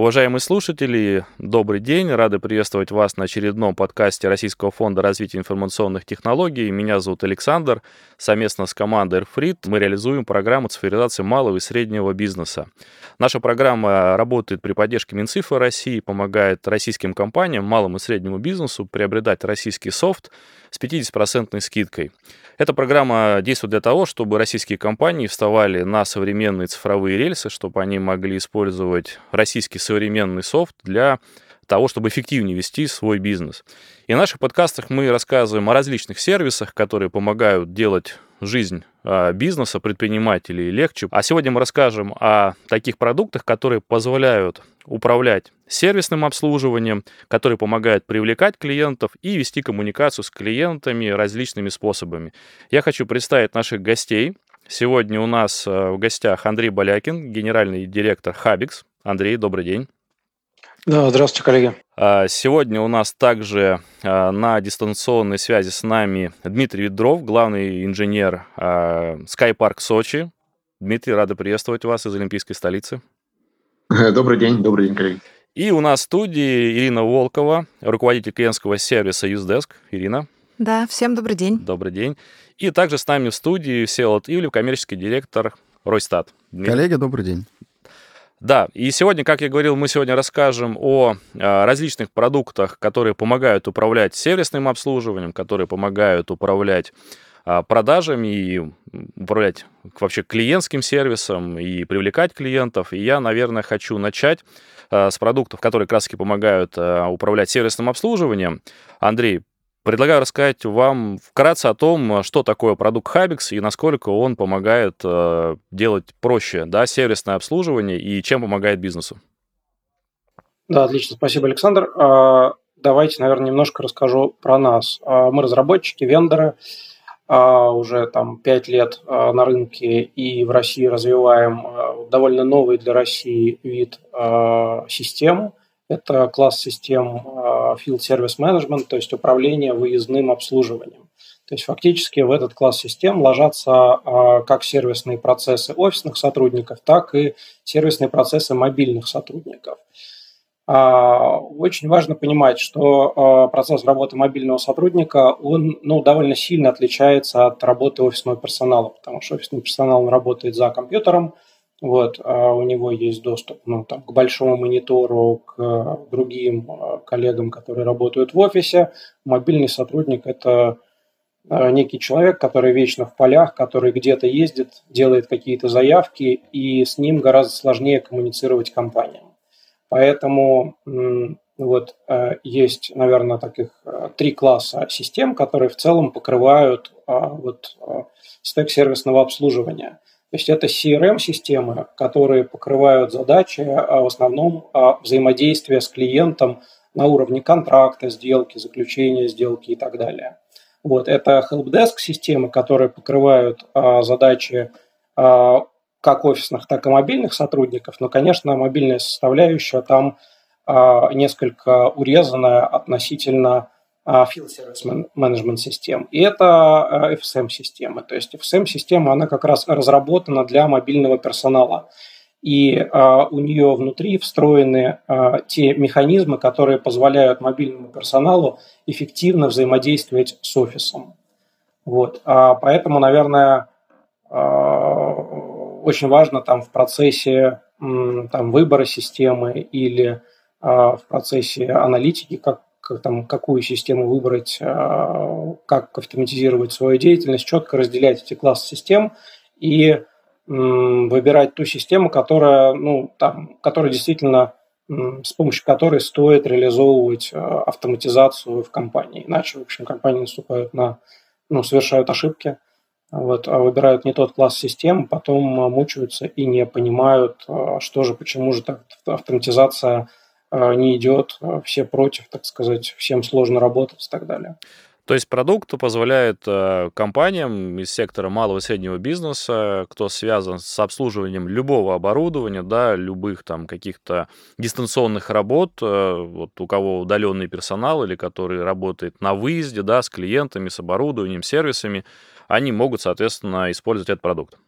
Уважаемые слушатели, добрый день. Рады приветствовать вас на очередном подкасте Российского фонда развития информационных технологий. Меня зовут Александр. Совместно с командой Airfrit мы реализуем программу цифровизации малого и среднего бизнеса. Наша программа работает при поддержке Минцифры России, помогает российским компаниям, малому и среднему бизнесу приобретать российский софт с 50% скидкой. Эта программа действует для того, чтобы российские компании вставали на современные цифровые рельсы, чтобы они могли использовать российский современный софт для того, чтобы эффективнее вести свой бизнес. И в наших подкастах мы рассказываем о различных сервисах, которые помогают делать жизнь а, бизнеса, предпринимателей легче. А сегодня мы расскажем о таких продуктах, которые позволяют управлять сервисным обслуживанием, которые помогают привлекать клиентов и вести коммуникацию с клиентами различными способами. Я хочу представить наших гостей. Сегодня у нас а, в гостях Андрей Болякин, генеральный директор Хабикс. Андрей, добрый день. Да, здравствуйте, коллеги. А, сегодня у нас также а, на дистанционной связи с нами Дмитрий Ведров, главный инженер а, Skypark Сочи. Дмитрий, рада приветствовать вас из Олимпийской столицы. Добрый день, добрый день, коллеги. И у нас в студии Ирина Волкова, руководитель клиентского сервиса UseDesk. Ирина. Да, всем добрый день. Добрый день. И также с нами в студии Всеволод Ивлев, коммерческий директор Ройстат. Коллеги, добрый день. Да, и сегодня, как я говорил, мы сегодня расскажем о а, различных продуктах, которые помогают управлять сервисным обслуживанием, которые помогают управлять а, продажами и управлять вообще клиентским сервисом и привлекать клиентов. И я, наверное, хочу начать с продуктов, которые как раз таки помогают управлять сервисным обслуживанием. Андрей, Предлагаю рассказать вам вкратце о том, что такое продукт Habix и насколько он помогает э, делать проще да, сервисное обслуживание и чем помогает бизнесу. Да, отлично, спасибо, Александр. А, давайте, наверное, немножко расскажу про нас. А, мы разработчики, вендоры, уже там 5 лет на рынке и в России развиваем довольно новый для России вид системы это класс систем а, Field Service Management, то есть управление выездным обслуживанием. То есть фактически в этот класс систем ложатся а, как сервисные процессы офисных сотрудников, так и сервисные процессы мобильных сотрудников. А, очень важно понимать, что процесс работы мобильного сотрудника, он ну, довольно сильно отличается от работы офисного персонала, потому что офисный персонал работает за компьютером, вот, а у него есть доступ ну, там, к большому монитору, к другим коллегам, которые работают в офисе. Мобильный сотрудник – это некий человек, который вечно в полях, который где-то ездит, делает какие-то заявки, и с ним гораздо сложнее коммуницировать компаниям. Поэтому вот есть, наверное, таких три класса систем, которые в целом покрывают вот, стек сервисного обслуживания – то есть это CRM-системы, которые покрывают задачи а, в основном а, взаимодействия с клиентом на уровне контракта, сделки, заключения сделки и так далее. Вот, это helpdesk-системы, которые покрывают а, задачи а, как офисных, так и мобильных сотрудников, но, конечно, мобильная составляющая там а, несколько урезанная относительно а, Field Service Management систем. И это а, FSM-система. То есть FSM-система, она как раз разработана для мобильного персонала. И у нее внутри встроены те механизмы, которые позволяют мобильному персоналу эффективно взаимодействовать с офисом. Вот. Поэтому, наверное, очень важно там в процессе там, выбора системы или а, в процессе аналитики, как как, там, какую систему выбрать, а, как автоматизировать свою деятельность, четко разделять эти классы систем и выбирать ту систему, которая, ну, там, которая действительно с помощью которой стоит реализовывать а, автоматизацию в компании. Иначе, в общем, компании наступают на, ну, совершают ошибки, вот, а выбирают не тот класс систем, потом мучаются и не понимают, что же, почему же так автоматизация а, не идет, а все против, так сказать, всем сложно работать и так далее. То есть продукт позволяет компаниям из сектора малого и среднего бизнеса, кто связан с обслуживанием любого оборудования, да, любых там каких-то дистанционных работ, вот у кого удаленный персонал или который работает на выезде, да, с клиентами, с оборудованием, сервисами, они могут, соответственно, использовать этот продукт.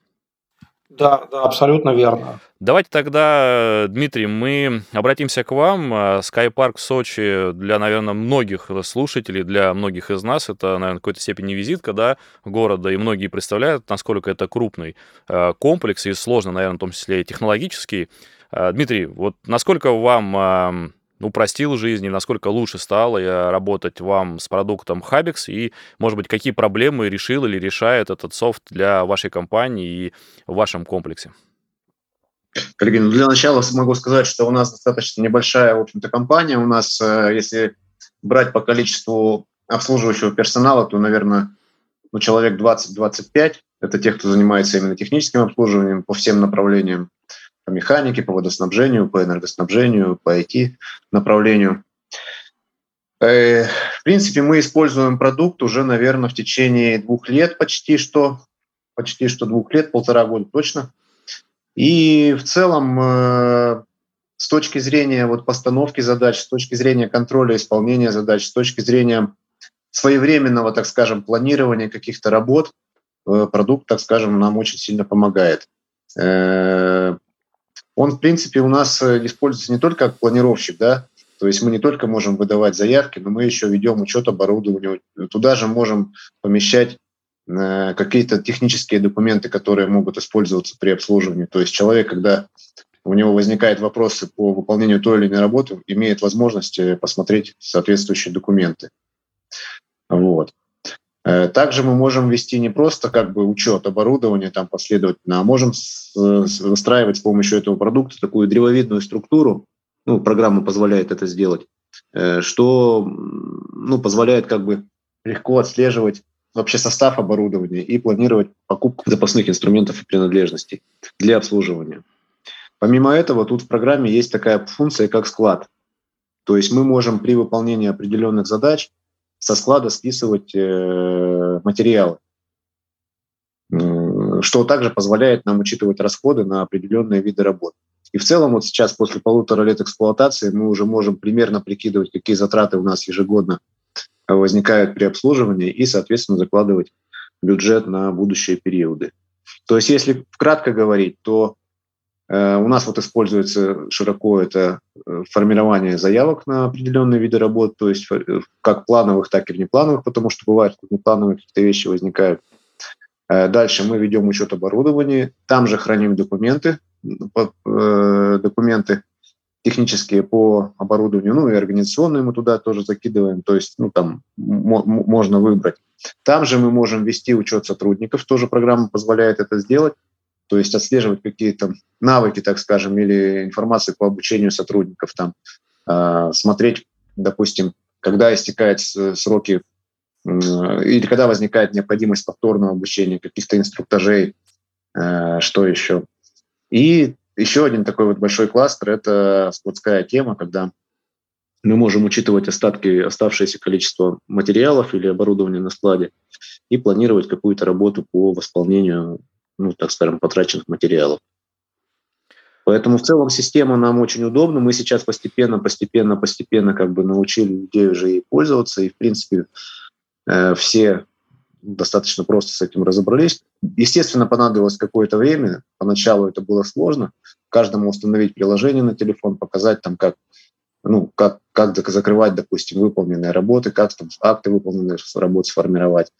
Да, да, абсолютно верно. Давайте тогда, Дмитрий, мы обратимся к вам. Skypark в Сочи для, наверное, многих слушателей, для многих из нас это, наверное, в какой-то степени визитка да, города, и многие представляют, насколько это крупный э, комплекс и сложно, наверное, в том числе и технологический. Э, Дмитрий, вот насколько вам упростил жизнь, и насколько лучше стало э, работать вам с продуктом Habix, и, может быть, какие проблемы решил или решает этот софт для вашей компании и в вашем комплексе? Коллеги, ну для начала могу сказать, что у нас достаточно небольшая, в общем-то, компания. У нас, э, если брать по количеству обслуживающего персонала, то, наверное, ну, человек 20-25. Это те, кто занимается именно техническим обслуживанием по всем направлениям по механике, по водоснабжению, по энергоснабжению, по IT направлению. Э, в принципе, мы используем продукт уже, наверное, в течение двух лет почти что, почти что двух лет, полтора года точно. И в целом э, с точки зрения вот постановки задач, с точки зрения контроля исполнения задач, с точки зрения своевременного, так скажем, планирования каких-то работ, э, продукт, так скажем, нам очень сильно помогает. Он, в принципе, у нас э, используется не только как планировщик, да, то есть мы не только можем выдавать заявки, но мы еще ведем учет оборудования. Туда же можем помещать э, какие-то технические документы, которые могут использоваться при обслуживании. То есть человек, когда у него возникают вопросы по выполнению той или иной работы, имеет возможность э, посмотреть соответствующие документы. Вот. Э, также мы можем вести не просто как бы учет оборудования там последовательно, а можем выстраивать с помощью этого продукта такую древовидную структуру, ну, программа позволяет это сделать, э, что ну, позволяет как бы легко отслеживать вообще состав оборудования и планировать покупку запасных инструментов и принадлежностей для обслуживания. Помимо этого, тут в программе есть такая функция, как склад. То есть мы можем при выполнении определенных задач со склада списывать э, материалы, что также позволяет нам учитывать расходы на определенные виды работ. И в целом вот сейчас после полутора лет эксплуатации мы уже можем примерно прикидывать, какие затраты у нас ежегодно возникают при обслуживании и, соответственно, закладывать бюджет на будущие периоды. То есть, если кратко говорить, то у нас вот используется широко это э, формирование заявок на определенные виды работ, то есть э, как плановых, так и внеплановых, потому что бывает, что внеплановые какие-то вещи возникают. Дальше мы ведем учет оборудования, там же храним документы, документы технические по оборудованию, ну и организационные мы туда тоже закидываем, то есть ну, там можно выбрать. Там же мы можем вести учет сотрудников, тоже программа позволяет это сделать то есть отслеживать какие-то навыки, так скажем, или информацию по обучению сотрудников, там, э, смотреть, допустим, когда истекают сроки или когда возникает необходимость повторного обучения, каких-то инструктажей, э, что еще. И еще один такой вот большой кластер – это складская тема, когда мы можем учитывать остатки, оставшееся количество материалов или оборудования на складе и планировать какую-то работу по восполнению ну, так скажем, потраченных материалов. Поэтому в целом система нам очень удобна. Мы сейчас постепенно, постепенно, постепенно как бы научили людей уже ей пользоваться. И, в принципе, э, все достаточно просто с этим разобрались. Естественно, понадобилось какое-то время. Поначалу это было сложно. Каждому установить приложение на телефон, показать там, как, ну, как, как закрывать, допустим, выполненные работы, как там акты выполненные работы сформировать.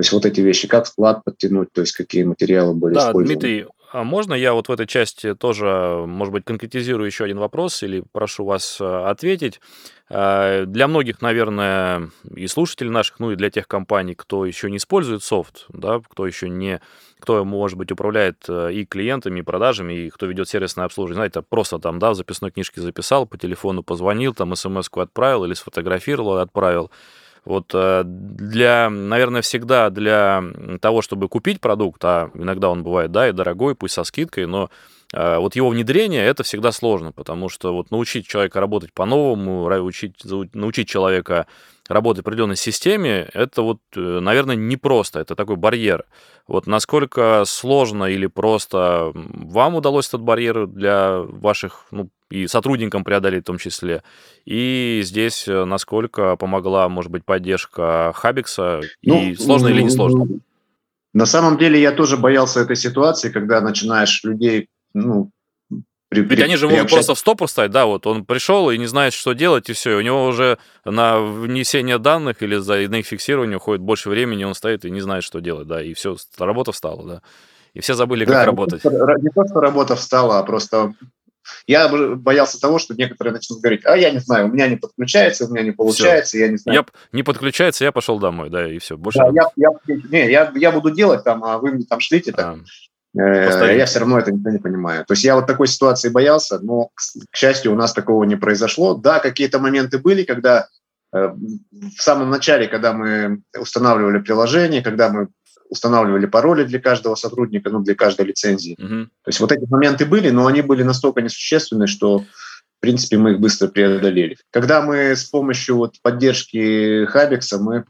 То есть вот эти вещи, как склад подтянуть, то есть какие материалы были да, использованы. Дмитрий, а можно я вот в этой части тоже, может быть, конкретизирую еще один вопрос или прошу вас э, ответить? Э, для многих, наверное, и слушателей наших, ну и для тех компаний, кто еще не использует софт, да, кто еще не, кто, может быть, управляет э, и клиентами, и продажами, и кто ведет сервисное обслуживание, знаете, просто там, да, в записной книжке записал, по телефону позвонил, там смс-ку отправил или сфотографировал и отправил. Вот э, для, наверное, всегда для того, чтобы купить продукт, а иногда он бывает, да, и дорогой, пусть со скидкой, но э, вот его внедрение это всегда сложно, потому что вот научить человека работать по-новому, учить, научить человека работать в определенной системе, это вот, э, наверное, непросто, это такой барьер. Вот насколько сложно или просто вам удалось этот барьер для ваших ну, и сотрудникам преодолеть в том числе. И здесь э, насколько помогла, может быть, поддержка Хабикса, ну, и сложно или не сложно? На самом деле я тоже боялся этой ситуации, когда начинаешь людей ну, при, Ведь они же могут просто в стопор стать, да, вот он пришел и не знает, что делать, и все, у него уже на внесение данных или за их фиксирование уходит больше времени, он стоит и не знает, что делать, да, и все, работа встала, да, и все забыли, да, как работать. Не то, не то, что работа встала, а просто я боялся того, что некоторые начнут говорить, а я не знаю, у меня не подключается, у меня не получается, все. я не знаю. Я, не подключается, я пошел домой, да, и все. Больше да, я, я, не, я, я буду делать там, а вы мне там шлите, так. А, я все равно это никто не понимаю. То есть я вот такой ситуации боялся, но, к, счастью, у нас такого не произошло. Да, какие-то моменты были, когда э, в самом начале, когда мы устанавливали приложение, когда мы устанавливали пароли для каждого сотрудника, ну, для каждой лицензии. Uh-huh. То есть вот эти моменты были, но они были настолько несущественны, что, в принципе, мы их быстро преодолели. Когда мы с помощью вот поддержки Хабекса мы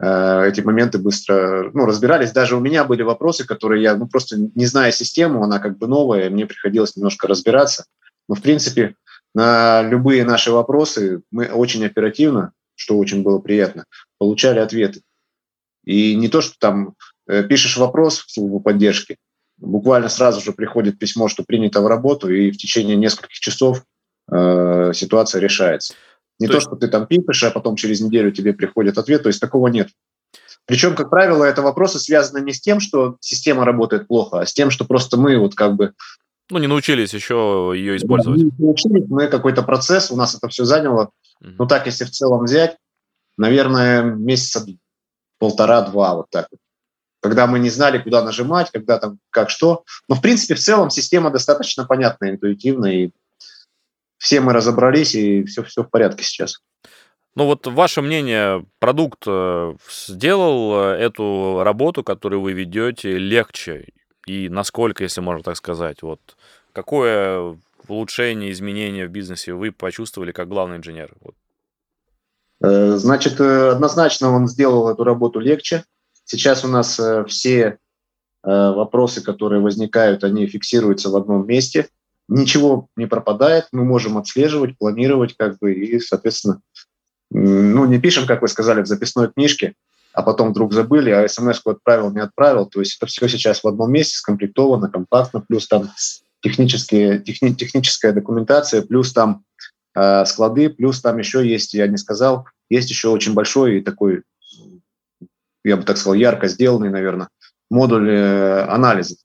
эти моменты быстро ну, разбирались. Даже у меня были вопросы, которые я, ну, просто не зная систему, она как бы новая, мне приходилось немножко разбираться. Но, в принципе, на любые наши вопросы мы очень оперативно, что очень было приятно, получали ответы. И не то, что там э, пишешь вопрос в службу поддержки, буквально сразу же приходит письмо, что принято в работу, и в течение нескольких часов э, ситуация решается. Не то, то, что ты там пишешь, а потом через неделю тебе приходит ответ, то есть такого нет. Причем, как правило, это вопросы связаны не с тем, что система работает плохо, а с тем, что просто мы вот как бы... Ну, не научились еще ее использовать. Не научились, мы какой-то процесс, у нас это все заняло. Mm-hmm. Ну, так, если в целом взять, наверное, месяца полтора-два, вот так вот. Когда мы не знали, куда нажимать, когда там, как что. Но, в принципе, в целом система достаточно понятная, интуитивная, и все мы разобрались, и все, все в порядке сейчас. Ну вот ваше мнение, продукт э, сделал э, эту работу, которую вы ведете, легче? И насколько, если можно так сказать, вот какое улучшение, изменение в бизнесе вы почувствовали как главный инженер? Вот Э, значит, однозначно он сделал эту работу легче. Сейчас у нас все вопросы, которые возникают, они фиксируются в одном месте. Ничего не пропадает, мы можем отслеживать, планировать, как бы, и, соответственно, ну, не пишем, как вы сказали, в записной книжке, а потом вдруг забыли, а смс-ку отправил, не отправил. То есть это все сейчас в одном месте, скомплектовано, компактно, плюс там технические, техни, техническая документация, плюс там Э, склады, плюс там еще есть, я не сказал, есть еще очень большой и такой, я бы так сказал, ярко сделанный, наверное, модуль э, анализа,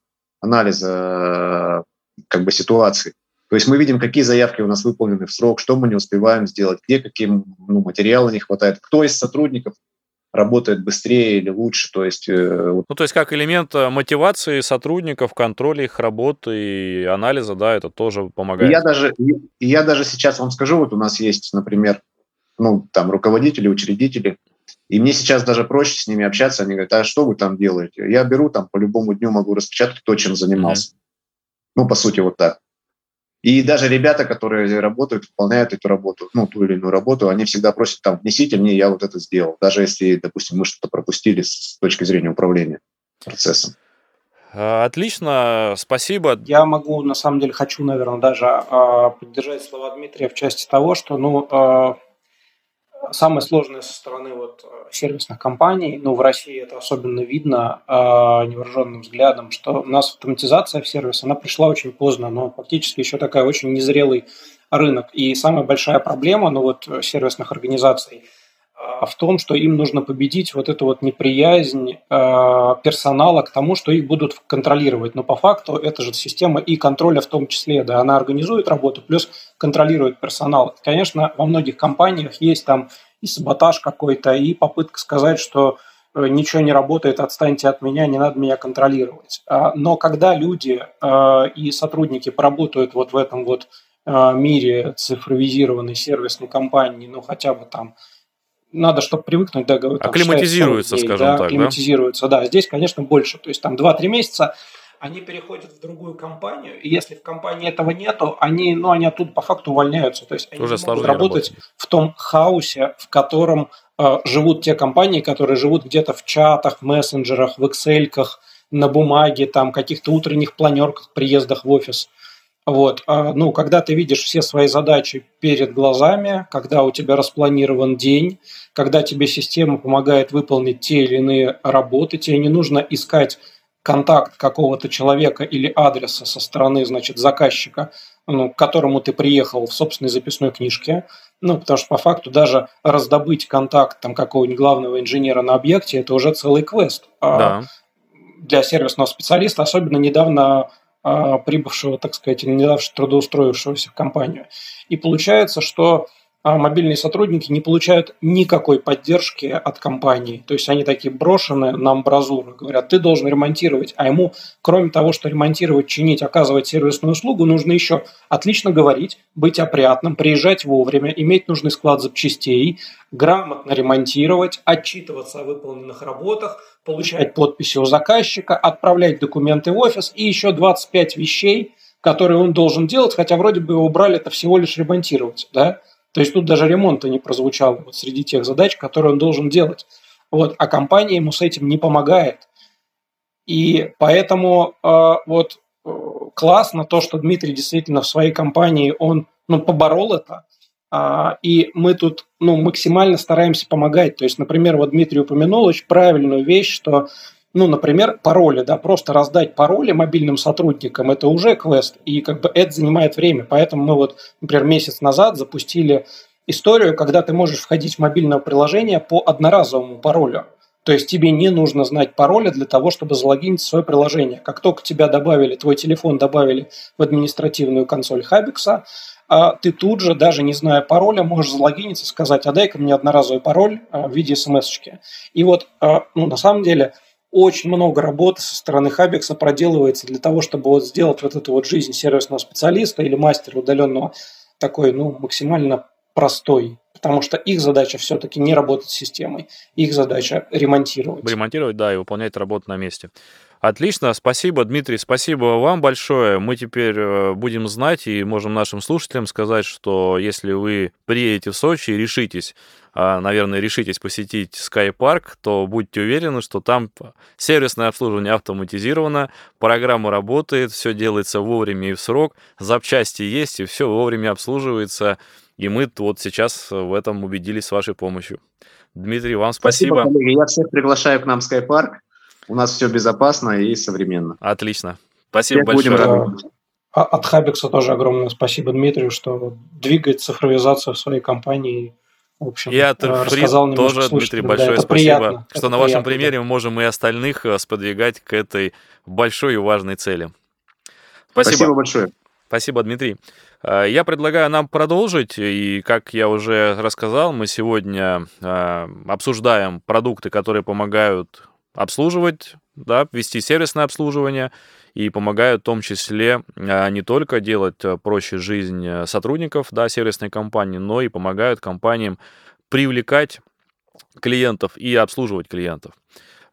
анализа как бы ситуации. То есть мы видим, какие заявки у нас выполнены в срок, что мы не успеваем сделать, где какие ну, материалы не хватает, кто из сотрудников работает быстрее или лучше. То есть, ну, то есть как элемент мотивации сотрудников, контроля их работы и анализа, да, это тоже помогает. Я даже, я даже сейчас вам скажу, вот у нас есть, например, ну, там, руководители, учредители, и мне сейчас даже проще с ними общаться. Они говорят, а что вы там делаете? Я беру там по любому дню могу распечатать, кто чем занимался. Mm-hmm. Ну, по сути, вот так. И даже ребята, которые работают, выполняют эту работу, ну, ту или иную работу, они всегда просят там, внесите мне, я вот это сделал. Даже если, допустим, мы что-то пропустили с точки зрения управления процессом. А, отлично, спасибо. Я могу, на самом деле, хочу, наверное, даже а, поддержать слова Дмитрия в части того, что, ну, а, самое сложное со стороны вот э, сервисных компаний, ну, в России это особенно видно э, невооруженным взглядом, что у нас автоматизация в сервис, она пришла очень поздно, но фактически еще такая очень незрелый рынок. И самая большая проблема, ну, вот сервисных организаций – а в том, что им нужно победить вот эту вот неприязнь э, персонала к тому, что их будут контролировать. Но по факту это же система и контроля в том числе, да, она организует работу, плюс контролирует персонал. Конечно, во многих компаниях есть там и саботаж какой-то, и попытка сказать, что э, ничего не работает, отстаньте от меня, не надо меня контролировать. А, но когда люди э, и сотрудники поработают вот в этом вот мире цифровизированной сервисной компании, ну хотя бы там надо, чтобы привыкнуть, да, там, Акклиматизируется, дней, скажем да, так, акклиматизируется, да? да. Здесь, конечно, больше. То есть там 2-3 месяца они переходят в другую компанию, и если в компании этого нету, они, ну, они оттуда по факту увольняются. То есть они Уже могут работать работать. в том хаосе, в котором э, живут те компании, которые живут где-то в чатах, в мессенджерах, в Excel, на бумаге, там, каких-то утренних планерках, приездах в офис. Вот, а, ну, когда ты видишь все свои задачи перед глазами, когда у тебя распланирован день, когда тебе система помогает выполнить те или иные работы, тебе не нужно искать контакт какого-то человека или адреса со стороны, значит, заказчика, ну, к которому ты приехал в собственной записной книжке. Ну, потому что по факту даже раздобыть контакт там какого-нибудь главного инженера на объекте – это уже целый квест. А да. Для сервисного специалиста, особенно недавно а, прибывшего, так сказать, или недавно трудоустроившегося в компанию. И получается, что а мобильные сотрудники не получают никакой поддержки от компании. То есть они такие брошены на амбразуру, говорят, ты должен ремонтировать, а ему, кроме того, что ремонтировать, чинить, оказывать сервисную услугу, нужно еще отлично говорить, быть опрятным, приезжать вовремя, иметь нужный склад запчастей, грамотно ремонтировать, отчитываться о выполненных работах, получать подписи у заказчика, отправлять документы в офис и еще 25 вещей, которые он должен делать, хотя вроде бы его брали это всего лишь ремонтировать, да, то есть тут даже ремонта не прозвучало вот среди тех задач, которые он должен делать. Вот, а компания ему с этим не помогает. И поэтому э, вот э, классно то, что Дмитрий действительно в своей компании, он ну, поборол это, э, и мы тут ну, максимально стараемся помогать. То есть, например, вот Дмитрий упомянул очень правильную вещь, что ну, например, пароли, да, просто раздать пароли мобильным сотрудникам, это уже квест, и как бы это занимает время. Поэтому мы вот, например, месяц назад запустили историю, когда ты можешь входить в мобильное приложение по одноразовому паролю. То есть тебе не нужно знать пароля для того, чтобы залогинить свое приложение. Как только тебя добавили, твой телефон добавили в административную консоль Хабикса, а ты тут же, даже не зная пароля, можешь залогиниться и сказать, а дай-ка мне одноразовый пароль а, в виде смс-очки. И вот, а, ну, на самом деле, очень много работы со стороны Хабекса проделывается для того, чтобы вот сделать вот эту вот жизнь сервисного специалиста или мастера удаленного такой, ну, максимально простой. Потому что их задача все-таки не работать с системой, их задача ремонтировать. Ремонтировать, да, и выполнять работу на месте. Отлично, спасибо, Дмитрий, спасибо вам большое. Мы теперь э, будем знать и можем нашим слушателям сказать, что если вы приедете в Сочи и решитесь, а, наверное, решитесь посетить Park, то будьте уверены, что там сервисное обслуживание автоматизировано, программа работает, все делается вовремя и в срок, запчасти есть, и все вовремя обслуживается. И мы вот сейчас в этом убедились с вашей помощью. Дмитрий, вам спасибо. Спасибо, коллеги. Я всех приглашаю к нам в Park. У нас все безопасно и современно. Отлично. Спасибо Всех большое. Будем а от Хабикса тоже огромное спасибо Дмитрию, что двигает цифровизацию в своей компании. В общем, и от э, рассказал тоже, Дмитрий, большое да, спасибо, приятно, что на вашем примере да. мы можем и остальных э, сподвигать к этой большой и важной цели. Спасибо, спасибо большое. Спасибо, Дмитрий. Э, я предлагаю нам продолжить, и, как я уже рассказал, мы сегодня обсуждаем продукты, которые помогают обслуживать, да, вести сервисное обслуживание и помогают в том числе а, не только делать э, проще жизнь э, сотрудников да, сервисной компании, но и помогают компаниям привлекать клиентов и обслуживать клиентов.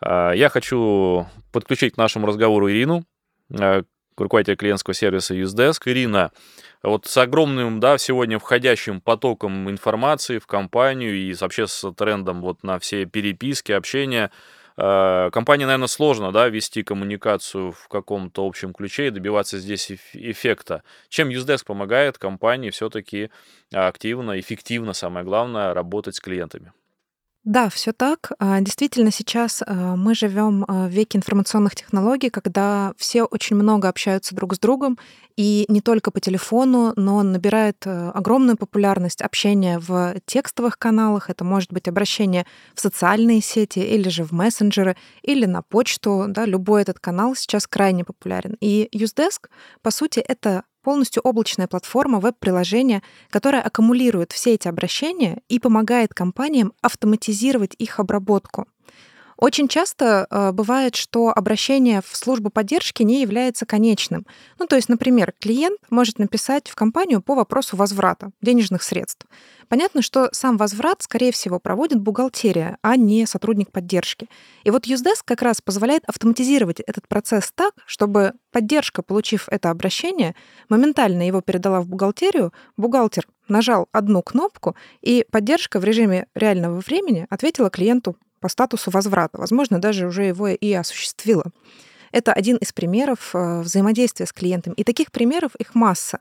А, я хочу подключить к нашему разговору Ирину, э, руководитель клиентского сервиса Usedesk. Ирина, вот с огромным, да, сегодня входящим потоком информации в компанию и вообще с трендом вот на все переписки, общения, компании, наверное, сложно да, вести коммуникацию в каком-то общем ключе и добиваться здесь эффекта. Чем Usedesk помогает компании все-таки активно, эффективно, самое главное, работать с клиентами? Да, все так. А, действительно, сейчас а, мы живем а, в веке информационных технологий, когда все очень много общаются друг с другом, и не только по телефону, но набирает огромную популярность общение в текстовых каналах. Это может быть обращение в социальные сети или же в мессенджеры, или на почту. Да, любой этот канал сейчас крайне популярен. И Usedesk, по сути, это полностью облачная платформа, веб-приложение, которое аккумулирует все эти обращения и помогает компаниям автоматизировать их обработку. Очень часто э, бывает, что обращение в службу поддержки не является конечным. Ну, то есть, например, клиент может написать в компанию по вопросу возврата денежных средств. Понятно, что сам возврат, скорее всего, проводит бухгалтерия, а не сотрудник поддержки. И вот Usedesk как раз позволяет автоматизировать этот процесс так, чтобы поддержка, получив это обращение, моментально его передала в бухгалтерию, бухгалтер нажал одну кнопку, и поддержка в режиме реального времени ответила клиенту по статусу возврата. Возможно, даже уже его и осуществила. Это один из примеров э, взаимодействия с клиентом. И таких примеров их масса.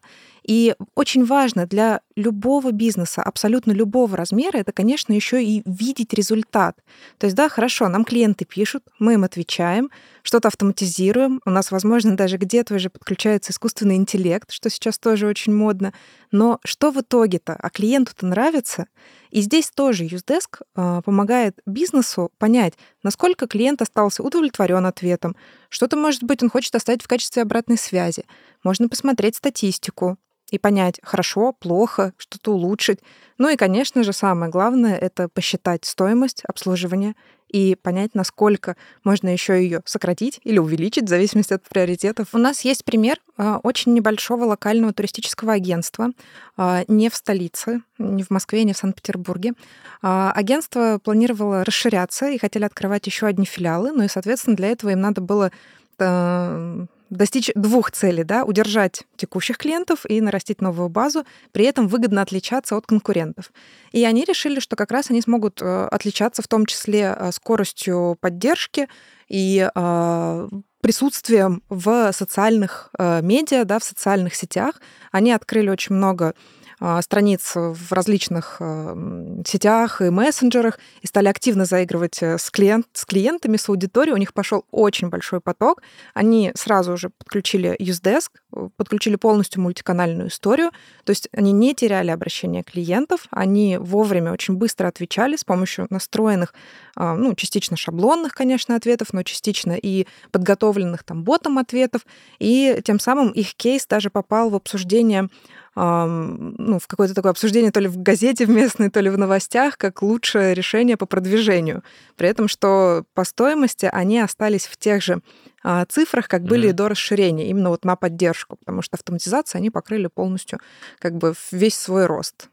И очень важно для любого бизнеса, абсолютно любого размера, это, конечно, еще и видеть результат. То есть, да, хорошо, нам клиенты пишут, мы им отвечаем, что-то автоматизируем, у нас, возможно, даже где-то уже подключается искусственный интеллект, что сейчас тоже очень модно. Но что в итоге-то? А клиенту-то нравится? И здесь тоже Usedesk э, помогает бизнесу понять, насколько клиент остался удовлетворен ответом, что-то, может быть, он хочет оставить в качестве обратной связи. Можно посмотреть статистику, и понять, хорошо, плохо, что-то улучшить. Ну и, конечно же, самое главное — это посчитать стоимость обслуживания и понять, насколько можно еще ее сократить или увеличить, в зависимости от приоритетов. У нас есть пример а, очень небольшого локального туристического агентства, а, не в столице, не в Москве, не в Санкт-Петербурге. А, агентство планировало расширяться и хотели открывать еще одни филиалы, ну и, соответственно, для этого им надо было достичь двух целей, да, удержать текущих клиентов и нарастить новую базу, при этом выгодно отличаться от конкурентов. И они решили, что как раз они смогут э, отличаться в том числе э, скоростью поддержки и э, присутствием в социальных медиа, да, в социальных сетях. Они открыли очень много страниц в различных э, сетях и мессенджерах и стали активно заигрывать э, с, клиент, с клиентами, с аудиторией. У них пошел очень большой поток. Они сразу же подключили Usedesk, э, подключили полностью мультиканальную историю. То есть они не теряли обращение клиентов, они вовремя очень быстро отвечали с помощью настроенных, а, ну, частично шаблонных, конечно, ответов, но частично и подготовленных там ботом ответов. И тем самым их кейс даже попал в обсуждение ну, в какое-то такое обсуждение то ли в газете в местной, то ли в новостях, как лучшее решение по продвижению. При этом, что по стоимости они остались в тех же а, цифрах, как были mm-hmm. до расширения, именно вот на поддержку, потому что автоматизация они покрыли полностью как бы весь свой рост.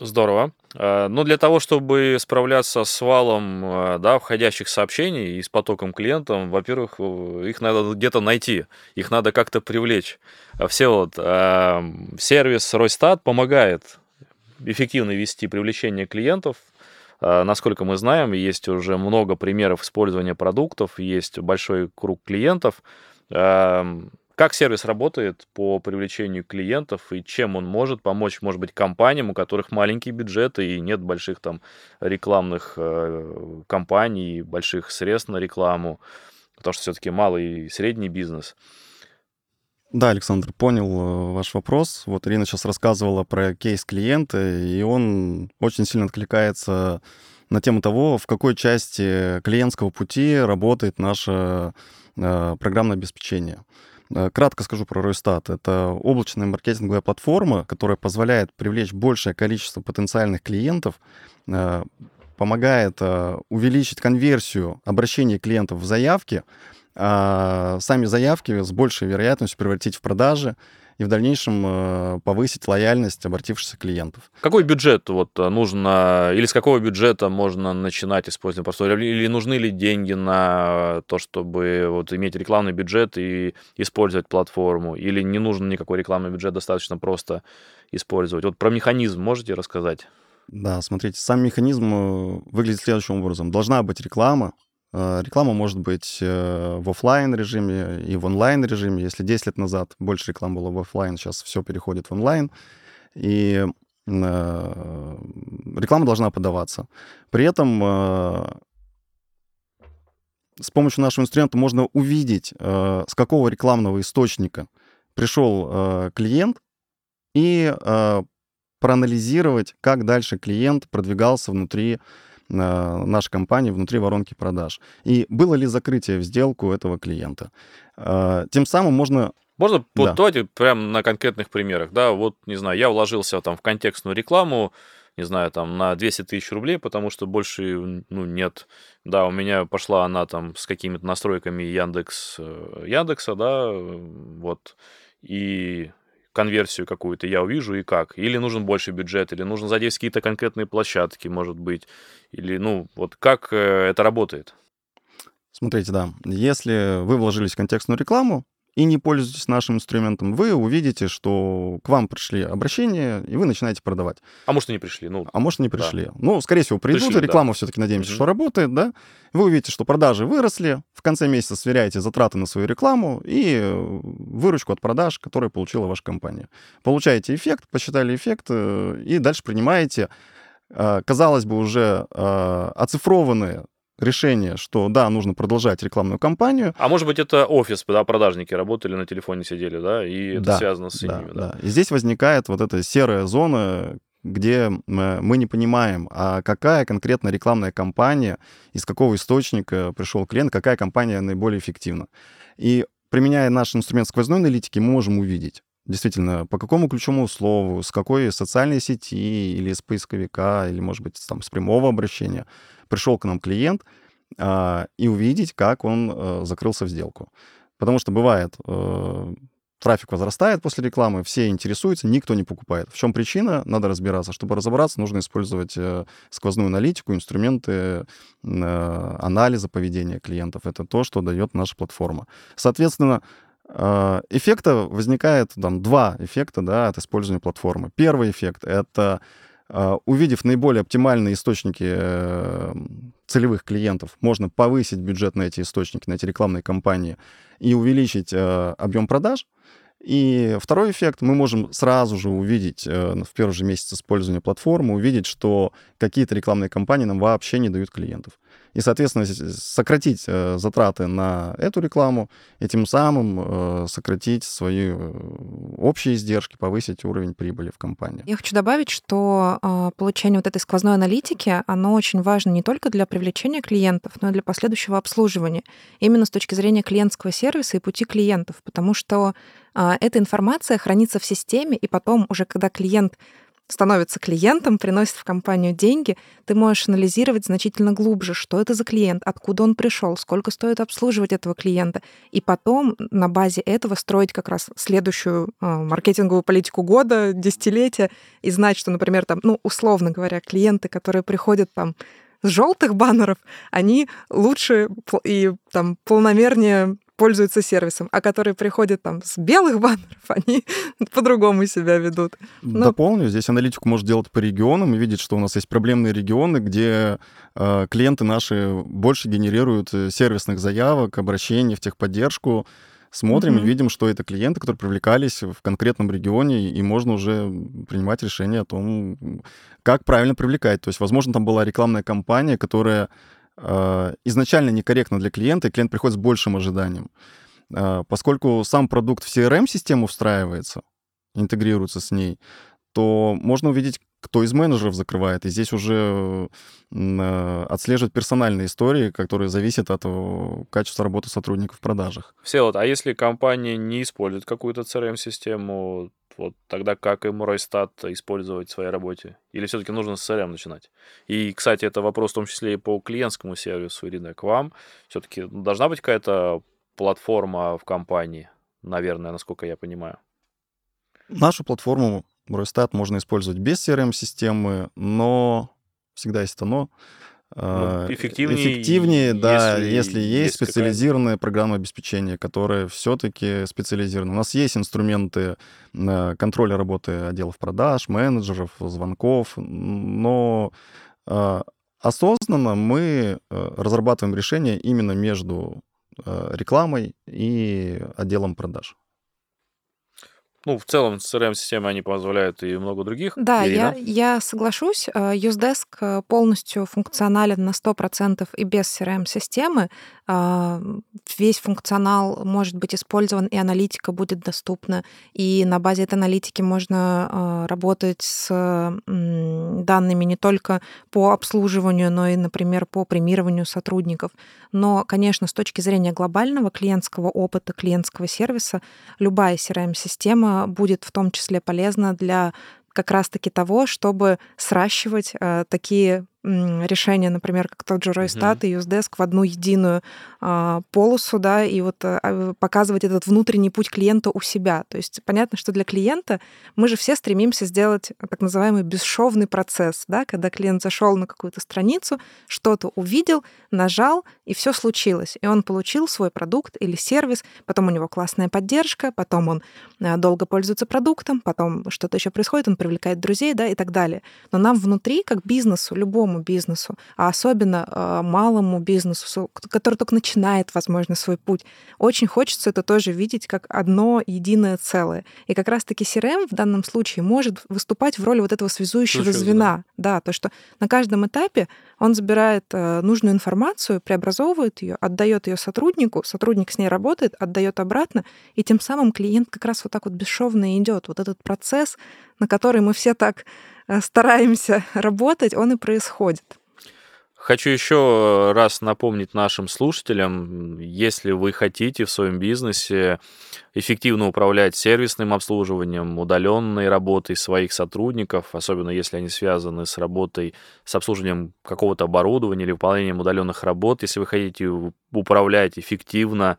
Здорово. А, Но ну, для того, чтобы справляться с валом а, да, входящих сообщений и с потоком клиентов, во-первых, э, их надо где-то найти, их надо как-то привлечь. Все вот сервис Ройстат помогает эффективно вести привлечение клиентов. Насколько мы знаем, есть уже много примеров использования продуктов, есть большой круг клиентов. Как сервис работает по привлечению клиентов и чем он может помочь, может быть, компаниям, у которых маленькие бюджеты и нет больших там рекламных э, компаний, больших средств на рекламу, потому что все-таки малый и средний бизнес. Да, Александр, понял э, ваш вопрос. Вот Ирина сейчас рассказывала про кейс клиента, и он очень сильно откликается на тему того, в какой части клиентского пути работает наше э, программное обеспечение. Э, кратко скажу про Ройстат. Это облачная маркетинговая платформа, которая позволяет привлечь большее количество потенциальных клиентов, э, помогает э, увеличить конверсию обращений клиентов в заявки, а сами заявки с большей вероятностью превратить в продажи, и в дальнейшем э, повысить лояльность обратившихся клиентов. Какой бюджет вот э, нужно, или с какого бюджета можно начинать использовать простой, или нужны ли деньги на то, чтобы вот иметь рекламный бюджет и использовать платформу, или не нужен никакой рекламный бюджет, достаточно просто использовать? Вот про механизм можете рассказать? Да, смотрите, сам механизм э, выглядит следующим образом. Должна быть реклама, реклама может быть э, в офлайн режиме и в онлайн режиме. Если 10 лет назад больше рекламы было в офлайн, сейчас все переходит в онлайн. И э, реклама должна подаваться. При этом с помощью нашего инструмента можно увидеть, с какого рекламного источника пришел клиент и проанализировать, как дальше клиент продвигался внутри нашей компании внутри воронки продаж. И было ли закрытие в сделку этого клиента. А, тем самым можно можно да. вот давайте прямо на конкретных примерах, да, вот, не знаю, я вложился там в контекстную рекламу, не знаю, там на 200 тысяч рублей, потому что больше, ну, нет. Да, у меня пошла она там с какими-то настройками Яндекс, э, Яндекса, да, вот, и конверсию какую-то я увижу и как. Или нужен больше бюджет, или нужно задействовать какие-то конкретные площадки, может быть. Или, ну, вот как э, это работает? Смотрите, да, если вы вложились в контекстную рекламу, и не пользуетесь нашим инструментом, вы увидите, что к вам пришли обращения, и вы начинаете продавать. А может, и не пришли. Ну, а может, не пришли. Да. Ну, скорее всего, придут, пришли, реклама да. все-таки, надеемся, mm-hmm. что работает, да. Вы увидите, что продажи выросли, в конце месяца сверяете затраты на свою рекламу и выручку от продаж, которую получила ваша компания. Получаете эффект, посчитали эффект, э, и дальше принимаете, э, казалось бы, уже э, оцифрованные решение, что да, нужно продолжать рекламную кампанию. А может быть, это офис, да, продажники работали, на телефоне сидели, да, и это да, связано с да, ними, да. да. И здесь возникает вот эта серая зона, где мы не понимаем, а какая конкретно рекламная кампания, из какого источника пришел клиент, какая компания наиболее эффективна. И применяя наш инструмент сквозной аналитики, мы можем увидеть, действительно, по какому ключевому слову, с какой социальной сети или с поисковика, или, может быть, там, с прямого обращения пришел к нам клиент, а, и увидеть, как он а, закрылся в сделку. Потому что бывает, а, трафик возрастает после рекламы, все интересуются, никто не покупает. В чем причина? Надо разбираться. Чтобы разобраться, нужно использовать э, сквозную аналитику, инструменты э, анализа поведения клиентов. Это то, что дает наша платформа. Соответственно, эффекта возникает, там, два эффекта, да, от использования платформы. Первый эффект — это увидев наиболее оптимальные источники э, целевых клиентов, можно повысить бюджет на эти источники, на эти рекламные кампании и увеличить э, объем продаж. И второй эффект, мы можем сразу же увидеть э, в первый же месяц использования платформы, увидеть, что какие-то рекламные кампании нам вообще не дают клиентов и, соответственно, сократить э, затраты на эту рекламу и тем самым э, сократить свои э, общие издержки, повысить уровень прибыли в компании. Я хочу добавить, что а, получение вот этой сквозной аналитики, оно очень важно не только для привлечения клиентов, но и для последующего обслуживания, именно с точки зрения клиентского сервиса и пути клиентов, потому что а, эта информация хранится в системе, и потом уже когда клиент становится клиентом, приносит в компанию деньги, ты можешь анализировать значительно глубже, что это за клиент, откуда он пришел, сколько стоит обслуживать этого клиента, и потом на базе этого строить как раз следующую э, маркетинговую политику года, десятилетия, и знать, что, например, там, ну, условно говоря, клиенты, которые приходят там с желтых баннеров, они лучше и там полномернее пользуются сервисом, а которые приходят там с белых баннеров, они по-другому себя ведут. Но... Дополню, здесь аналитику может делать по регионам и видеть, что у нас есть проблемные регионы, где э, клиенты наши больше генерируют э, сервисных заявок, обращений в техподдержку, смотрим mm-hmm. и видим, что это клиенты, которые привлекались в конкретном регионе, и можно уже принимать решение о том, как правильно привлекать. То есть, возможно, там была рекламная кампания, которая изначально некорректно для клиента, и клиент приходит с большим ожиданием. Э, поскольку сам продукт в CRM-систему встраивается, интегрируется с ней, то можно увидеть, кто из менеджеров закрывает. И здесь уже э, отслеживать персональные истории, которые зависят от качества работы сотрудников в продажах. Все вот, а если компания не использует какую-то CRM-систему, вот тогда как им Ройстат использовать в своей работе? Или все-таки нужно с CRM начинать? И, кстати, это вопрос в том числе и по клиентскому сервису, Ирина, к вам. Все-таки должна быть какая-то платформа в компании, наверное, насколько я понимаю. Нашу платформу Ройстат можно использовать без CRM-системы, но всегда есть оно. Ну, а, эффективнее, эффективнее да, если, если есть, специализированное программное обеспечение, которое все-таки специализировано. У нас есть инструменты контроля работы отделов продаж, менеджеров, звонков, но а, осознанно мы э, разрабатываем решения именно между э, рекламой и отделом продаж. Ну, в целом, CRM-системы, они позволяют и много других. Да, я, я соглашусь. Usedesk э, полностью функционален на 100% и без CRM-системы. А, весь функционал может быть использован, и аналитика будет доступна. И на базе этой аналитики можно работать с данными не только по обслуживанию, но и, например, по премированию сотрудников. Но, конечно, с точки зрения глобального клиентского опыта, клиентского сервиса, любая CRM-система будет в том числе полезна для как раз-таки того, чтобы сращивать э, такие решения, например, как тот же Ройстат mm-hmm. и Usedesk в одну единую а, полосу, да, и вот а, показывать этот внутренний путь клиента у себя. То есть понятно, что для клиента мы же все стремимся сделать так называемый бесшовный процесс, да, когда клиент зашел на какую-то страницу, что-то увидел, нажал, и все случилось. И он получил свой продукт или сервис, потом у него классная поддержка, потом он а, долго пользуется продуктом, потом что-то еще происходит, он привлекает друзей, да, и так далее. Но нам внутри, как бизнесу, любому бизнесу, а особенно э, малому бизнесу, который только начинает, возможно, свой путь, очень хочется это тоже видеть как одно единое целое. И как раз-таки CRM в данном случае может выступать в роли вот этого связующего Слушаю, звена. Да. да, то, что на каждом этапе он забирает э, нужную информацию, преобразовывает ее, отдает ее сотруднику, сотрудник с ней работает, отдает обратно, и тем самым клиент как раз вот так вот бесшовно идет. Вот этот процесс, на который мы все так стараемся работать, он и происходит. Хочу еще раз напомнить нашим слушателям, если вы хотите в своем бизнесе эффективно управлять сервисным обслуживанием, удаленной работой своих сотрудников, особенно если они связаны с работой, с обслуживанием какого-то оборудования или выполнением удаленных работ, если вы хотите управлять эффективно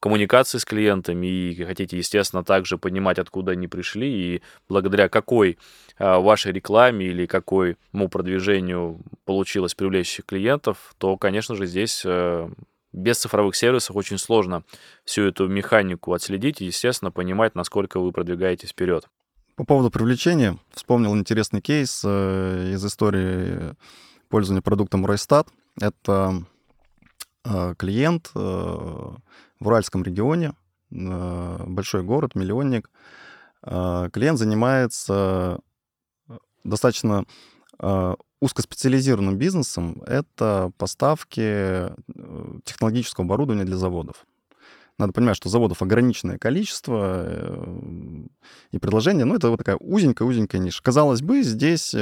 коммуникации с клиентами и хотите, естественно, также понимать, откуда они пришли и благодаря какой а, вашей рекламе или какому продвижению получилось привлечь клиентов, то, конечно же, здесь э, без цифровых сервисов очень сложно всю эту механику отследить и, естественно, понимать, насколько вы продвигаетесь вперед. По поводу привлечения вспомнил интересный кейс э, из истории пользования продуктом Ройстат. Это э, клиент в Уральском регионе, э, большой город, миллионник. Э, клиент занимается э, достаточно узкоспециализированным бизнесом. Это поставки технологического оборудования для заводов. Надо понимать, что заводов ограниченное количество и предложения, ну, это вот такая узенькая-узенькая ниша. Казалось бы, здесь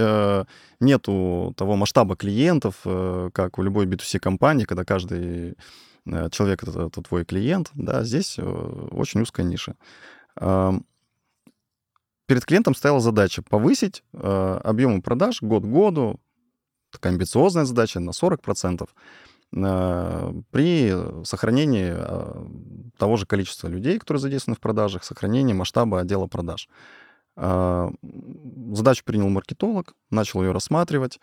нету того масштаба клиентов, как у любой B2C-компании, когда каждый человек это, это твой клиент, да, здесь э, очень узкая ниша. Перед клиентом стояла задача повысить э, объемы продаж год к году, такая амбициозная задача на 40%, при сохранении того же количества людей, которые задействованы в продажах, сохранении масштаба отдела продаж. Задачу принял маркетолог, начал ее рассматривать,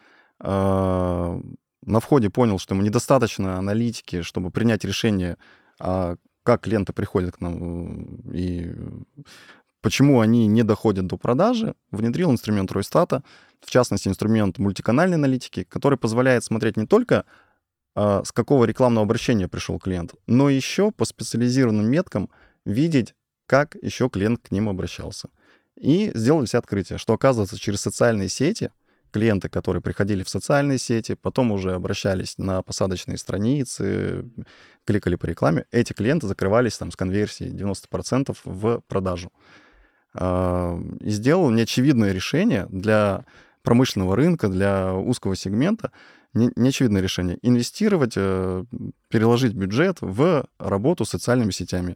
на входе понял, что ему недостаточно аналитики, чтобы принять решение, а как клиенты приходят к нам и почему они не доходят до продажи, внедрил инструмент Ройстата, в частности, инструмент мультиканальной аналитики, который позволяет смотреть не только а, с какого рекламного обращения пришел клиент, но еще по специализированным меткам видеть, как еще клиент к ним обращался. И сделали все открытие, что, оказывается, через социальные сети — клиенты, которые приходили в социальные сети, потом уже обращались на посадочные страницы, кликали по рекламе, эти клиенты закрывались там с конверсией 90% в продажу. А, и сделал неочевидное решение для промышленного рынка, для узкого сегмента, неочевидное решение. Инвестировать, э, переложить бюджет в работу с социальными сетями.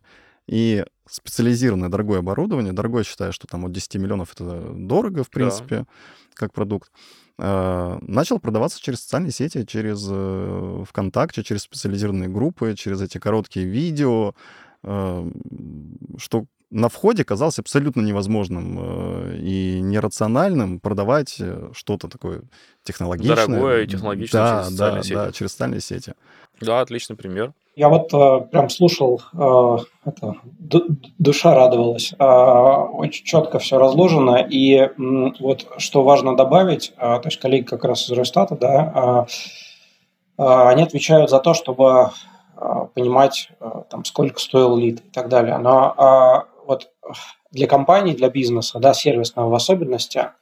И специализированное дорогое оборудование, дорогое считаю, что там от 10 миллионов это дорого, в принципе, да. как продукт, а, начал продаваться через социальные сети, через э, ВКонтакте, через специализированные группы, через эти короткие видео, а, что на входе казалось абсолютно невозможным э, и нерациональным продавать э, что-то такое технологичное. Дорогое и технологичное да, через социальные да, сети. Да, через социальные сети. Да, отличный пример. Я вот э, прям слушал, э, это, душа радовалась. Э, очень четко все разложено. И вот что важно добавить, то есть коллеги как раз из Росстата, да, они отвечают за то, чтобы понимать, там, сколько стоил лид и так далее. Но вот для компании, для бизнеса, да, сервисного в особенности –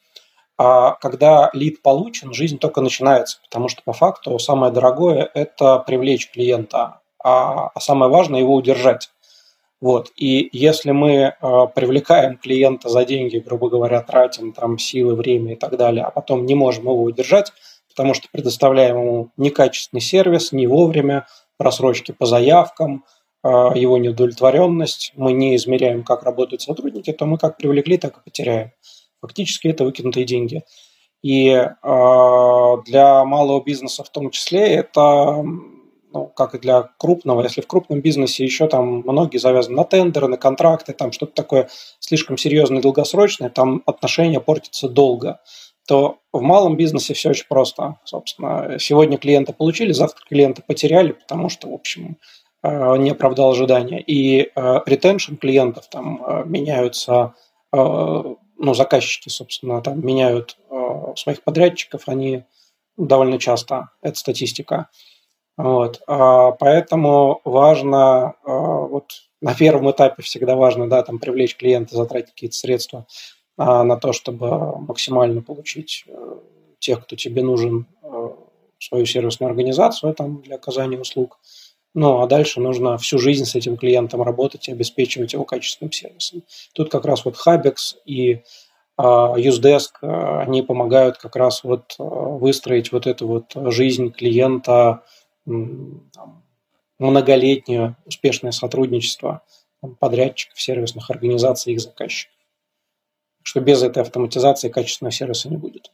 когда лид получен, жизнь только начинается, потому что по факту самое дорогое – это привлечь клиента, а, а самое важное – его удержать. Вот. И если мы э, привлекаем клиента за деньги, грубо говоря, тратим там силы, время и так далее, а потом не можем его удержать, потому что предоставляем ему некачественный сервис, не вовремя, просрочки по заявкам, э, его неудовлетворенность, мы не измеряем, как работают сотрудники, то мы как привлекли, так и потеряем. Фактически это выкинутые деньги. И для малого бизнеса в том числе это ну, как и для крупного, если в крупном бизнесе еще там многие завязаны на тендеры, на контракты, там что-то такое слишком серьезное, долгосрочное, там отношения портятся долго, то в малом бизнесе все очень просто. Собственно, сегодня клиента получили, завтра клиента потеряли, потому что, в общем, э, не оправдал ожидания. И ретеншн клиентов там э, меняются, э, ну, заказчики, собственно, там меняют своих подрядчиков, они довольно часто, это статистика. Вот. А, поэтому важно, а, вот на первом этапе всегда важно, да, там привлечь клиента, затратить какие-то средства а, на то, чтобы максимально получить э, тех, кто тебе нужен, э, свою сервисную организацию там, для оказания услуг. Ну, а дальше нужно всю жизнь с этим клиентом работать и обеспечивать его качественным сервисом. Тут как раз вот Habex и Usedesk, они помогают как раз вот выстроить вот эту вот жизнь клиента там, многолетнее успешное сотрудничество там, подрядчиков, сервисных организаций и их заказчиков. Что без этой автоматизации качественного сервиса не будет.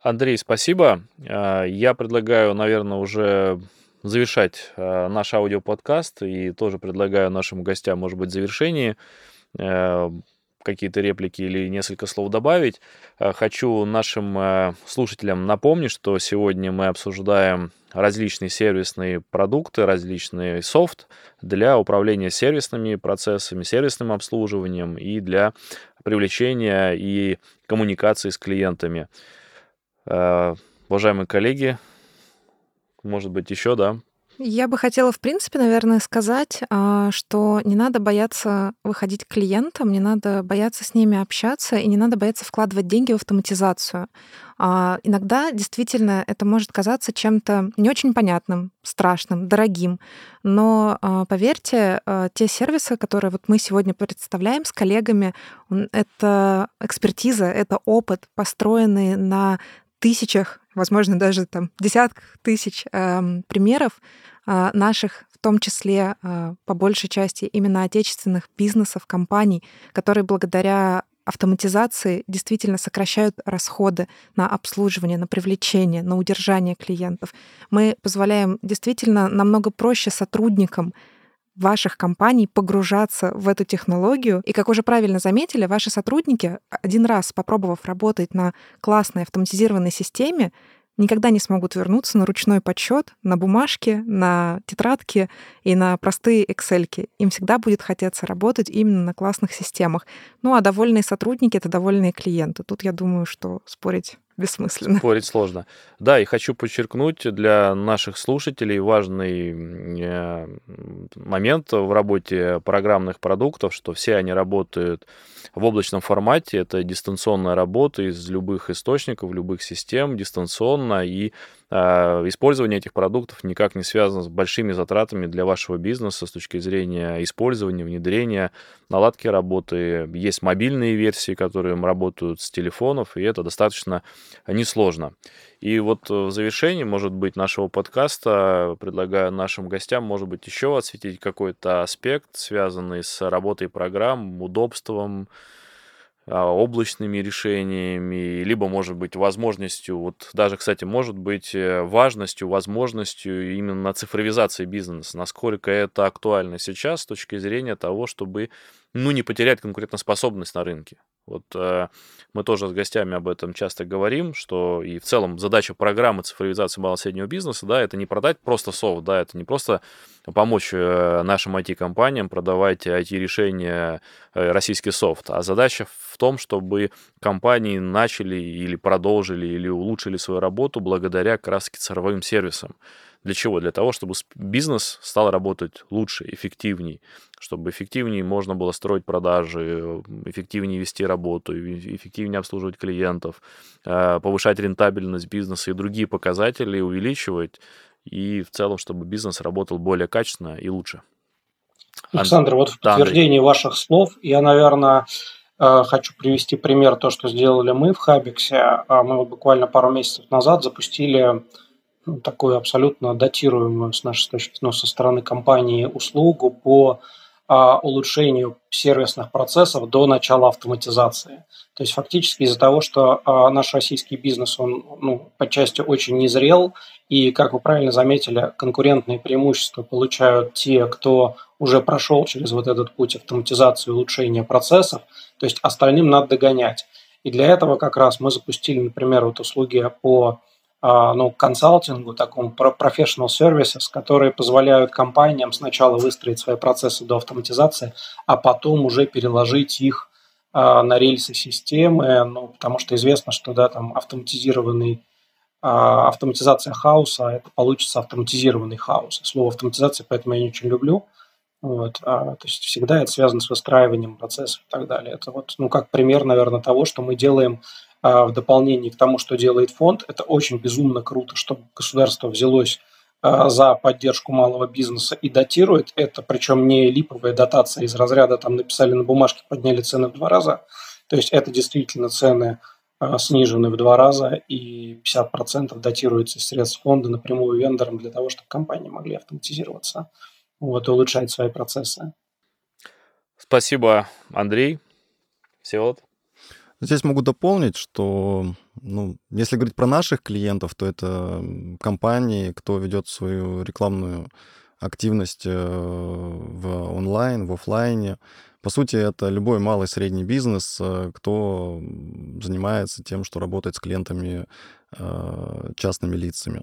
Андрей, спасибо. А, я предлагаю, наверное, уже завершать а, наш аудиоподкаст и тоже предлагаю нашим гостям, может быть, в завершении э, какие-то реплики или несколько слов добавить. Э, хочу нашим э, слушателям напомнить, что сегодня мы обсуждаем различные сервисные продукты, различный софт для управления сервисными процессами, сервисным обслуживанием и для привлечения и коммуникации с клиентами. Э, уважаемые коллеги, может быть, еще, да, я бы хотела, в принципе, наверное, сказать, а, что не надо бояться выходить к клиентам, не надо бояться с ними общаться и не надо бояться вкладывать деньги в автоматизацию. А, иногда действительно это может казаться чем-то не очень понятным, страшным, дорогим, но а, поверьте, те сервисы, которые вот мы сегодня представляем с коллегами, это экспертиза, это опыт, построенный на тысячах, возможно, даже там десятках тысяч э, примеров э, наших, в том числе э, по большей части именно отечественных бизнесов, компаний, которые благодаря автоматизации действительно сокращают расходы на обслуживание, на привлечение, на удержание клиентов. Мы позволяем действительно намного проще сотрудникам ваших компаний погружаться в эту технологию. И, как уже правильно заметили, ваши сотрудники, один раз попробовав работать на классной автоматизированной системе, никогда не смогут вернуться на ручной подсчет, на бумажке, на тетрадке и на простые Excel. Им всегда будет хотеться работать именно на классных системах. Ну а довольные сотрудники — это довольные клиенты. Тут, я думаю, что спорить бессмысленно. Спорить сложно. Да, и хочу подчеркнуть для наших слушателей важный э, момент в работе программных продуктов, что все они работают в облачном формате. Это дистанционная работа из любых источников, любых систем, дистанционно, и использование этих продуктов никак не связано с большими затратами для вашего бизнеса с точки зрения использования, внедрения, наладки работы. Есть мобильные версии, которые работают с телефонов, и это достаточно несложно. И вот в завершении, может быть, нашего подкаста предлагаю нашим гостям, может быть, еще осветить какой-то аспект, связанный с работой программ, удобством, а, облачными решениями, либо, может быть, возможностью, вот даже, кстати, может быть, э, важностью, возможностью именно цифровизации бизнеса, насколько это актуально сейчас с точки зрения того, чтобы, ну, не потерять конкурентоспособность на рынке. Вот э, мы тоже с гостями об этом часто говорим, что и в целом задача программы цифровизации малого среднего бизнеса, да, это не продать просто софт, да, это не просто помочь э, нашим IT-компаниям продавать IT-решения, э, российский софт, а задача в том, чтобы компании начали или продолжили или улучшили свою работу благодаря как цифровым сервисам. Для чего? Для того, чтобы бизнес стал работать лучше, эффективней, чтобы эффективнее можно было строить продажи, эффективнее вести работу, эффективнее обслуживать клиентов, э, повышать рентабельность бизнеса и другие показатели увеличивать, и в целом, чтобы бизнес работал более качественно и лучше. Александр, вот в подтверждении ваших слов я, наверное, э, хочу привести пример то, что сделали мы в Хабиксе. А мы буквально пару месяцев назад запустили такую абсолютно датируемую с нашей точки, ну, со стороны компании услугу по а, улучшению сервисных процессов до начала автоматизации. То есть фактически из-за того, что а, наш российский бизнес, он ну, по части очень незрел, и, как вы правильно заметили, конкурентные преимущества получают те, кто уже прошел через вот этот путь автоматизации улучшения процессов, то есть остальным надо догонять. И для этого как раз мы запустили, например, вот услуги по ну, консалтингу, такому professional services, которые позволяют компаниям сначала выстроить свои процессы до автоматизации, а потом уже переложить их а, на рельсы системы, ну, потому что известно, что да, там автоматизированный а, автоматизация хаоса, это получится автоматизированный хаос. Слово автоматизация, поэтому я не очень люблю. Вот, а, то есть всегда это связано с выстраиванием процессов и так далее. Это вот, ну, как пример, наверное, того, что мы делаем а, в дополнение к тому, что делает фонд, это очень безумно круто, что государство взялось а, за поддержку малого бизнеса и датирует это, причем не липовая дотация из разряда, там написали на бумажке, подняли цены в два раза. То есть это действительно цены а, снижены в два раза, и 50% датируется средств фонда напрямую вендорам для того, чтобы компании могли автоматизироваться вот, и улучшать свои процессы. Спасибо, Андрей. Всеволод. Здесь могу дополнить, что ну, если говорить про наших клиентов, то это компании, кто ведет свою рекламную активность э, в онлайн, в офлайне. По сути, это любой малый средний бизнес, э, кто занимается тем, что работает с клиентами, э, частными лицами.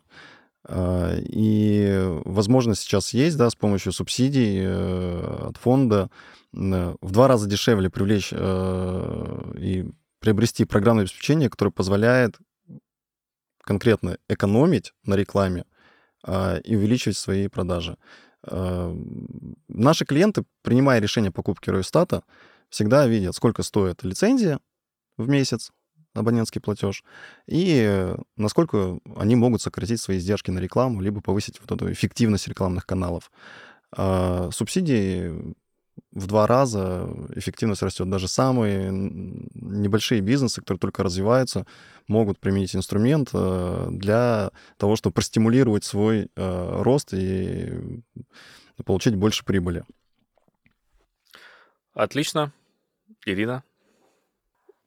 И возможность сейчас есть, да, с помощью субсидий от фонда в два раза дешевле привлечь и приобрести программное обеспечение, которое позволяет конкретно экономить на рекламе а, и увеличивать свои продажи. А, наши клиенты, принимая решение о покупке Ройстата, всегда видят, сколько стоит лицензия в месяц, абонентский платеж, и насколько они могут сократить свои издержки на рекламу, либо повысить вот эту эффективность рекламных каналов. А субсидии в два раза эффективность растет. Даже самые небольшие бизнесы, которые только развиваются, могут применить инструмент э, для того, чтобы простимулировать свой э, рост и получить больше прибыли. Отлично. Ирина?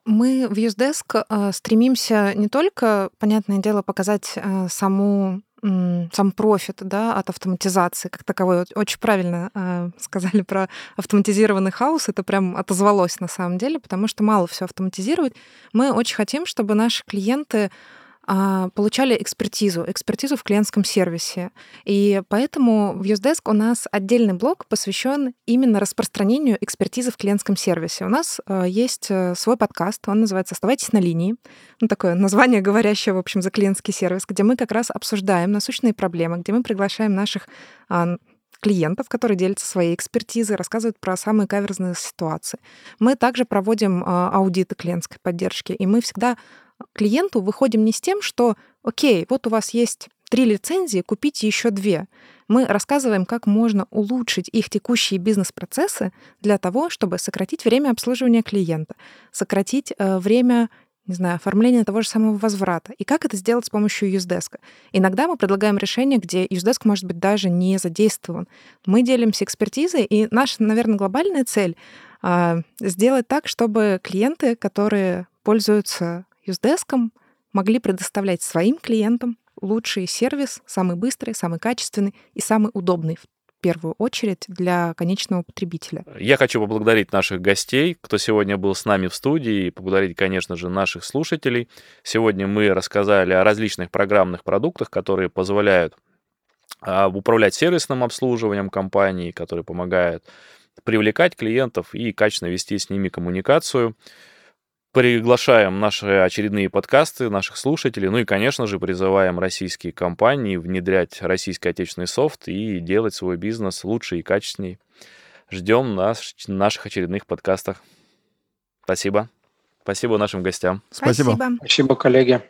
Мы в Usedesk э, стремимся не только, понятное дело, показать саму сам профит да, от автоматизации как таковой. Очень правильно э, сказали про автоматизированный хаос. Это прям отозвалось на самом деле, потому что мало все автоматизировать. Мы очень хотим, чтобы наши клиенты получали экспертизу, экспертизу в клиентском сервисе. И поэтому в Usedesk у нас отдельный блок посвящен именно распространению экспертизы в клиентском сервисе. У нас а, есть э, свой подкаст, он называется «Оставайтесь на линии». Ну, такое название, говорящее, в общем, за клиентский сервис, где мы как раз обсуждаем насущные проблемы, где мы приглашаем наших а, клиентов, которые делятся своей экспертизой, рассказывают про самые каверзные ситуации. Мы также проводим аудиты клиентской поддержки, и мы всегда клиенту выходим не с тем, что, окей, вот у вас есть три лицензии, купите еще две. Мы рассказываем, как можно улучшить их текущие бизнес-процессы для того, чтобы сократить время обслуживания клиента, сократить э, время не знаю, оформления того же самого возврата. И как это сделать с помощью Usedesk? Иногда мы предлагаем решение, где Usedesk может быть даже не задействован. Мы делимся экспертизой, и наша, наверное, глобальная цель э, сделать так, чтобы клиенты, которые пользуются Юздеском могли предоставлять своим клиентам лучший сервис, самый быстрый, самый качественный и самый удобный в первую очередь для конечного потребителя. Я хочу поблагодарить наших гостей, кто сегодня был с нами в студии, и поблагодарить, конечно же, наших слушателей. Сегодня мы рассказали о различных программных продуктах, которые позволяют а, управлять сервисным обслуживанием компании, которые помогают привлекать клиентов и качественно вести с ними коммуникацию приглашаем наши очередные подкасты, наших слушателей, ну и, конечно же, призываем российские компании внедрять российский отечественный софт и делать свой бизнес лучше и качественней. Ждем нас наших очередных подкастах. Спасибо. Спасибо нашим гостям. Спасибо. Спасибо, коллеги.